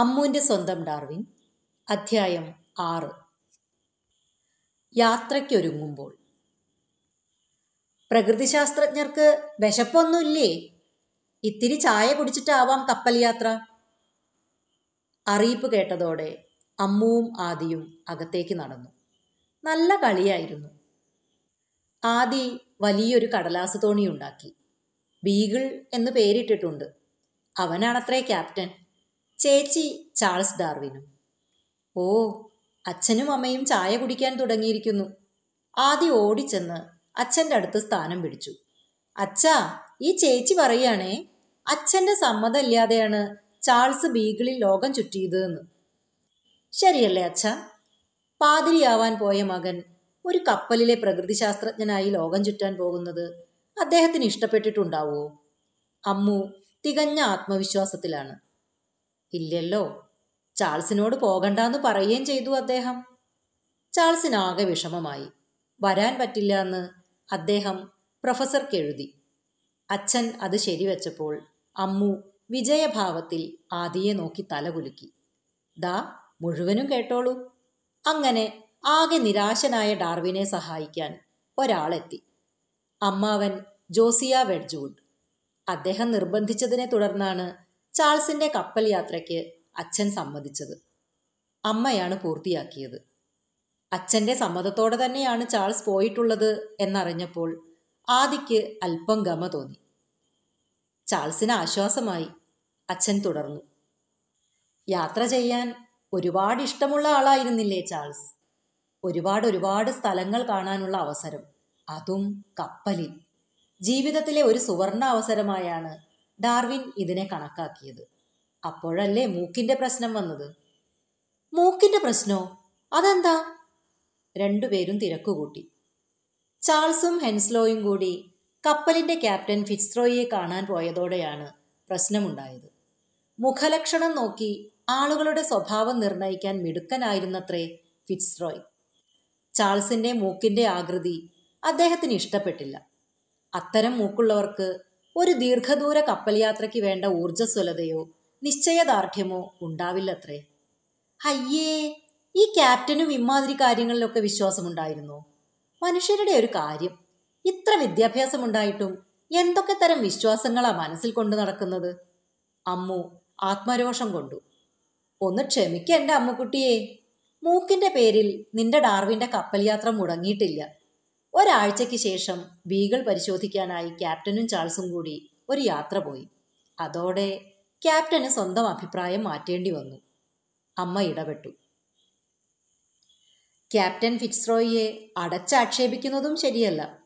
അമ്മുവിന്റെ സ്വന്തം ഡാർവിൻ അധ്യായം ആറ്. യാത്രയ്ക്കൊരുങ്ങുമ്പോൾ. പ്രകൃതിശാസ്ത്രജ്ഞർക്ക് വിശപ്പൊന്നുമില്ലേ? ഇത്തിരി ചായ കുടിച്ചിട്ടാവാം കപ്പൽ യാത്ര അറിയിപ്പ് കേട്ടതോടെ അമ്മുവും ആദിയും അകത്തേക്ക് നടന്നു. നല്ല കളിയായിരുന്നു. ആദി വലിയൊരു കടലാസ് തോണി ഉണ്ടാക്കി ബീഗിൾ എന്ന് പേരിട്ടിട്ടുണ്ട്. അവനാണത്രേ ക്യാപ്റ്റൻ. ചേച്ചി ചാൾസ് ഡാർവിനും. ഓ അച്ഛനും അമ്മയും ചായ കുടിക്കാൻ തുടങ്ങിയിരിക്കുന്നു. ആദ്യം ഓടിച്ചെന്ന് അച്ഛന്റെ അടുത്ത് സ്ഥാനം പിടിച്ചു. അച്ഛാ ഈ ചേച്ചി പറയുകയാണേ അച്ഛന്റെ സമ്മതമില്ലാതെയാണ് ചാൾസ് ബീഗിളിൽ ലോകം ചുറ്റിയത് എന്ന് ശരിയല്ലേ അച്ഛ? പാതിരിയാവാൻ പോയ മകൻ ഒരു കപ്പലിലെ പ്രകൃതിശാസ്ത്രജ്ഞനായി ലോകം ചുറ്റാൻ പോകുന്നത് അദ്ദേഹത്തിന് ഇഷ്ടപ്പെട്ടിട്ടുണ്ടാവോ? അമ്മു തികഞ്ഞ ആത്മവിശ്വാസത്തിലാണ്. ഇല്ലല്ലോ. ചാൾസിനോട് പോകണ്ടെന്ന് പറയുകയും ചെയ്തു അദ്ദേഹം. ചാൾസിനാകെ വിഷമമായി. വരാൻ പറ്റില്ല എന്ന് അദ്ദേഹം പ്രൊഫസർക്ക് എഴുതി. അച്ഛൻ അത് ശരിവെച്ചപ്പോൾ അമ്മു വിജയഭാവത്തിൽ ആദിയെ നോക്കി തലകുലുക്കി. ദാ മുഴുവനും കേട്ടോളൂ. അങ്ങനെ ആകെ നിരാശനായ ഡാർവിനെ സഹായിക്കാൻ ഒരാളെത്തി. അമ്മാവൻ ജോസിയ വെഡ്ജൂഡ് അദ്ദേഹം നിർബന്ധിച്ചതിനെ തുടർന്നാണ് ചാൾസിന്റെ കപ്പൽ യാത്രയ്ക്ക് അച്ഛൻ സമ്മതിച്ചത്. അമ്മയാണ് പൂർത്തിയാക്കിയത്. അച്ഛന്റെ സമ്മതത്തോടെ തന്നെയാണ് ചാൾസ് പോയിട്ടുള്ളത് എന്നറിഞ്ഞപ്പോൾ ആദിക്ക് അല്പം ഗമ തോന്നി. ചാൾസിന് ആശ്വാസമായി അച്ഛൻ തുടർന്നു. യാത്ര ചെയ്യാൻ ഒരുപാട് ഇഷ്ടമുള്ള ആളായിരുന്നില്ലേ ചാൾസ്? ഒരുപാട് ഒരുപാട് സ്ഥലങ്ങൾ കാണാനുള്ള അവസരം അതും കപ്പലിൽ. ജീവിതത്തിലെ ഒരു സുവർണ അവസരമായാണ് ഡാർവിൻ ഇതിനെ കണക്കാക്കിയത്. അപ്പോഴല്ലേ മൂക്കിന്റെ പ്രശ്നം വന്നത്? മൂക്കിന്റെ പ്രശ്നോ? അതെന്താ? രണ്ടുപേരും തിരക്കുകൂട്ടി. ചാൾസും ഹെൻസ്ലോയും കൂടി കപ്പലിന്റെ ക്യാപ്റ്റൻ ഫിറ്റ്സ്രോയെ കാണാൻ പോയതോടെയാണ് പ്രശ്നമുണ്ടായത്. മുഖലക്ഷണം നോക്കി ആളുകളുടെ സ്വഭാവം നിർണയിക്കാൻ മിടുക്കനായിരുന്നത്രേ ഫിറ്റ്സ്രോയ്. ചാൾസിന്റെ മൂക്കിന്റെ ആകൃതി അദ്ദേഹത്തിന് ഇഷ്ടപ്പെട്ടില്ല. അത്തരം മൂക്കുള്ളവർക്ക് ഒരു ദീർഘദൂര കപ്പൽ യാത്രയ്ക്ക് വേണ്ട ഊർജസ്വലതയോ നിശ്ചയദാർഢ്യമോ ഉണ്ടാവില്ലത്രേ. അയ്യേ ഈ ക്യാപ്റ്റനും ഇമാതിരി കാര്യങ്ങളിലൊക്കെ വിശ്വാസമുണ്ടായിരുന്നു? മനുഷ്യരുടെ ഒരു കാര്യം ഇത്ര വിദ്യാഭ്യാസമുണ്ടായിട്ടും എന്തൊക്കെ തരം വിശ്വാസങ്ങളാ മനസ്സിൽ കൊണ്ടു നടക്കുന്നത്? അമ്മു ആത്മരോഷം കൊണ്ടു. ഒന്ന് ക്ഷമിക്ക എന്റെ അമ്മുക്കുട്ടിയെ. മൂക്കിന്റെ പേരിൽ നിന്റെ ഡാർവിന്റെ കപ്പൽ യാത്ര മുടങ്ങിയിട്ടില്ല. ഒരാഴ്ചയ്ക്ക് ശേഷം ബീഗൾ പരിശോധിക്കാനായി ക്യാപ്റ്റനും ചാൾസും കൂടി ഒരു യാത്ര പോയി. അതോടെ ക്യാപ്റ്റന് സ്വന്തം അഭിപ്രായം മാറ്റേണ്ടി വന്നു. അമ്മ ഇടപെട്ടു. ക്യാപ്റ്റൻ ഫിറ്റ്സ്രോയിയെ അടച്ചാക്ഷേപിക്കുന്നതും ശരിയല്ല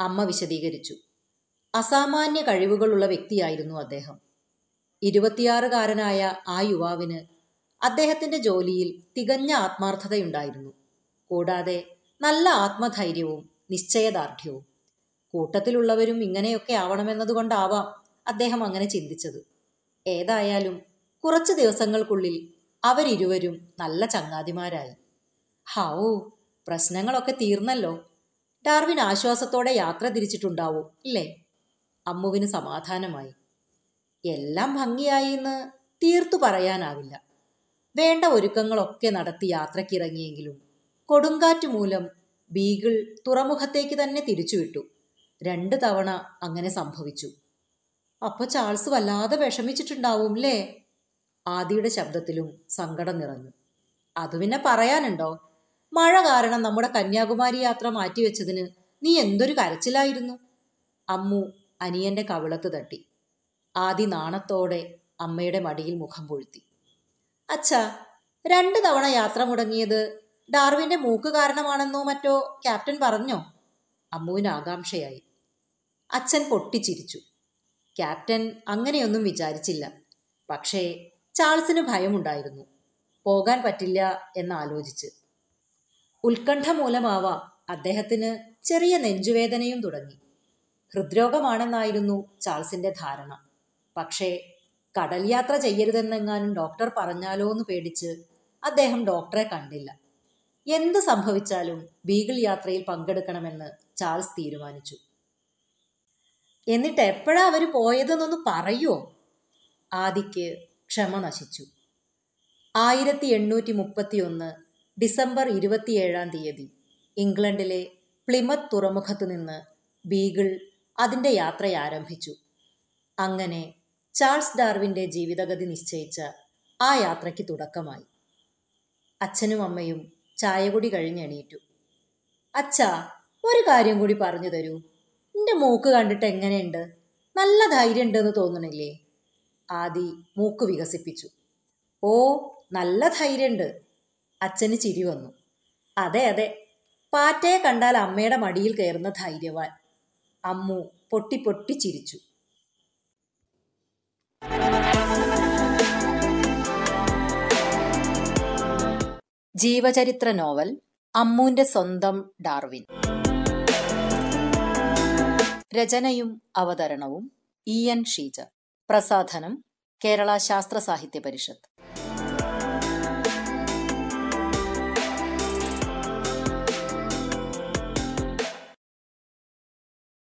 അമ്മ വിശദീകരിച്ചു. അസാമാന്യ കഴിവുകളുള്ള വ്യക്തിയായിരുന്നു അദ്ദേഹം. ഇരുപത്തിയാറുകാരനായ ആ യുവാവിന് അദ്ദേഹത്തിന്റെ ജോലിയിൽ തികഞ്ഞ ആത്മാർത്ഥതയുണ്ടായിരുന്നു. കൂടാതെ നല്ല ആത്മധൈര്യവും നിശ്ചയദാർഢ്യവും. കൂട്ടത്തിലുള്ളവരും ഇങ്ങനെയൊക്കെ ആവണമെന്നതുകൊണ്ടാവാം അദ്ദേഹം അങ്ങനെ ചിന്തിച്ചത്. ഏതായാലും കുറച്ച് ദിവസങ്ങൾക്കുള്ളിൽ അവരിരുവരും നല്ല ചങ്ങാതിമാരായി. ഹാവൂ പ്രശ്നങ്ങളൊക്കെ തീർന്നല്ലോ. ഡാർവിൻ ആശ്വാസത്തോടെ യാത്ര തിരിച്ചിട്ടുണ്ടാവും ഇല്ലേ അമ്മുവിന് സമാധാനമായി. എല്ലാം ഭംഗിയായി എന്ന് തീർത്തു പറയാനാവില്ല. വേണ്ട ഒരുക്കങ്ങളൊക്കെ നടത്തി യാത്രക്കിറങ്ങിയെങ്കിലും കൊടുങ്കാറ്റ് മൂലം ബീഗിൾ തുറമുഖത്തേക്ക് തന്നെ തിരിച്ചുവിട്ടു. രണ്ട് തവണ അങ്ങനെ സംഭവിച്ചു. അപ്പൊ ചാൾസ് വല്ലാതെ വിഷമിച്ചിട്ടുണ്ടാവും അല്ലേ ആദിയുടെ ശബ്ദത്തിലും സങ്കടം നിറഞ്ഞു. അത് പിന്നെ പറയാനുണ്ടോ? മഴ കാരണം നമ്മുടെ കന്യാകുമാരി യാത്ര മാറ്റിവെച്ചതിന് നീ എന്തൊരു കരച്ചിലായിരുന്നു? അമ്മു അനിയന്റെ കവിളത്ത് തട്ടി. ആദി നാണത്തോടെ അമ്മയുടെ മടിയിൽ മുഖം പൊഴുത്തി. അച്ഛാ രണ്ട് തവണ യാത്ര മുടങ്ങിയത് ഡാർവിന്റെ മൂക്ക് കാരണമാണെന്നോ മറ്റോ ക്യാപ്റ്റൻ പറഞ്ഞോ? അമ്മുവിന് ആകാംക്ഷയായി. അച്ഛൻ പൊട്ടിച്ചിരിച്ചു. ക്യാപ്റ്റൻ അങ്ങനെയൊന്നും വിചാരിച്ചില്ല. പക്ഷേ ചാൾസിന് ഭയമുണ്ടായിരുന്നു. പോകാൻ പറ്റില്ല എന്നാലോചിച്ച്. ഉത്കണ്ഠ മൂലമാവാം അദ്ദേഹത്തിന് ചെറിയ നെഞ്ചുവേദനയും തുടങ്ങി. ഹൃദ്രോഗമാണെന്നായിരുന്നു ചാൾസിന്റെ ധാരണ. പക്ഷേ കടൽ യാത്ര ചെയ്യരുതെന്നെങ്ങാനും ഡോക്ടർ പറഞ്ഞാലോ എന്ന് പേടിച്ച് അദ്ദേഹം ഡോക്ടറെ കണ്ടില്ല. എന്ത് സംഭവിച്ചാലും ബീഗിൾ യാത്രയിൽ പങ്കെടുക്കണമെന്ന് ചാൾസ് തീരുമാനിച്ചു. എന്നിട്ട് എപ്പോഴാ അവർ പോയതെന്നൊന്ന് പറയുമോ ആദിക്ക് ക്ഷമ നശിച്ചു. ആയിരത്തി എണ്ണൂറ്റി മുപ്പത്തി ഒന്ന് ഡിസംബർ ഇരുപത്തിയേഴാം തീയതി ഇംഗ്ലണ്ടിലെ പ്ലിമത്ത് തുറമുഖത്തു നിന്ന് ബീഗിൾ അതിന്റെ യാത്ര ആരംഭിച്ചു. അങ്ങനെ ചാൾസ് ഡാർവിന്റെ ജീവിതഗതി നിശ്ചയിച്ച ആ യാത്രയ്ക്ക് തുടക്കമായി. അച്ഛനും അമ്മയും ചായകുടി കഴിഞ്ഞെണീറ്റു അച്ഛാ ഒരു കാര്യം കൂടി പറഞ്ഞു തരൂ. എന്റെ മൂക്ക് കണ്ടിട്ട് എങ്ങനെയുണ്ട്? നല്ല ധൈര്യം ഉണ്ടെന്ന് തോന്നണില്ലേ? ആദി മൂക്ക് വികസിപ്പിച്ചു. ഓ നല്ല ധൈര്യമുണ്ട് അച്ഛന് ചിരി വന്നു. അതെ അതെ. പാറ്റയെ കണ്ടാൽ അമ്മയുടെ മടിയിൽ കയറുന്ന ധൈര്യവാൻ. അമ്മു പൊട്ടി പൊട്ടി ചിരിച്ചു. ജീവചരിത്ര നോവൽ അമ്മൂന്റെ സ്വന്തം ഡാർവിൻ. രചനയും അവതരണവും ഇ എൻ ഷീജ. പ്രസാധനം കേരള ശാസ്ത്ര സാഹിത്യ പരിഷത്ത്.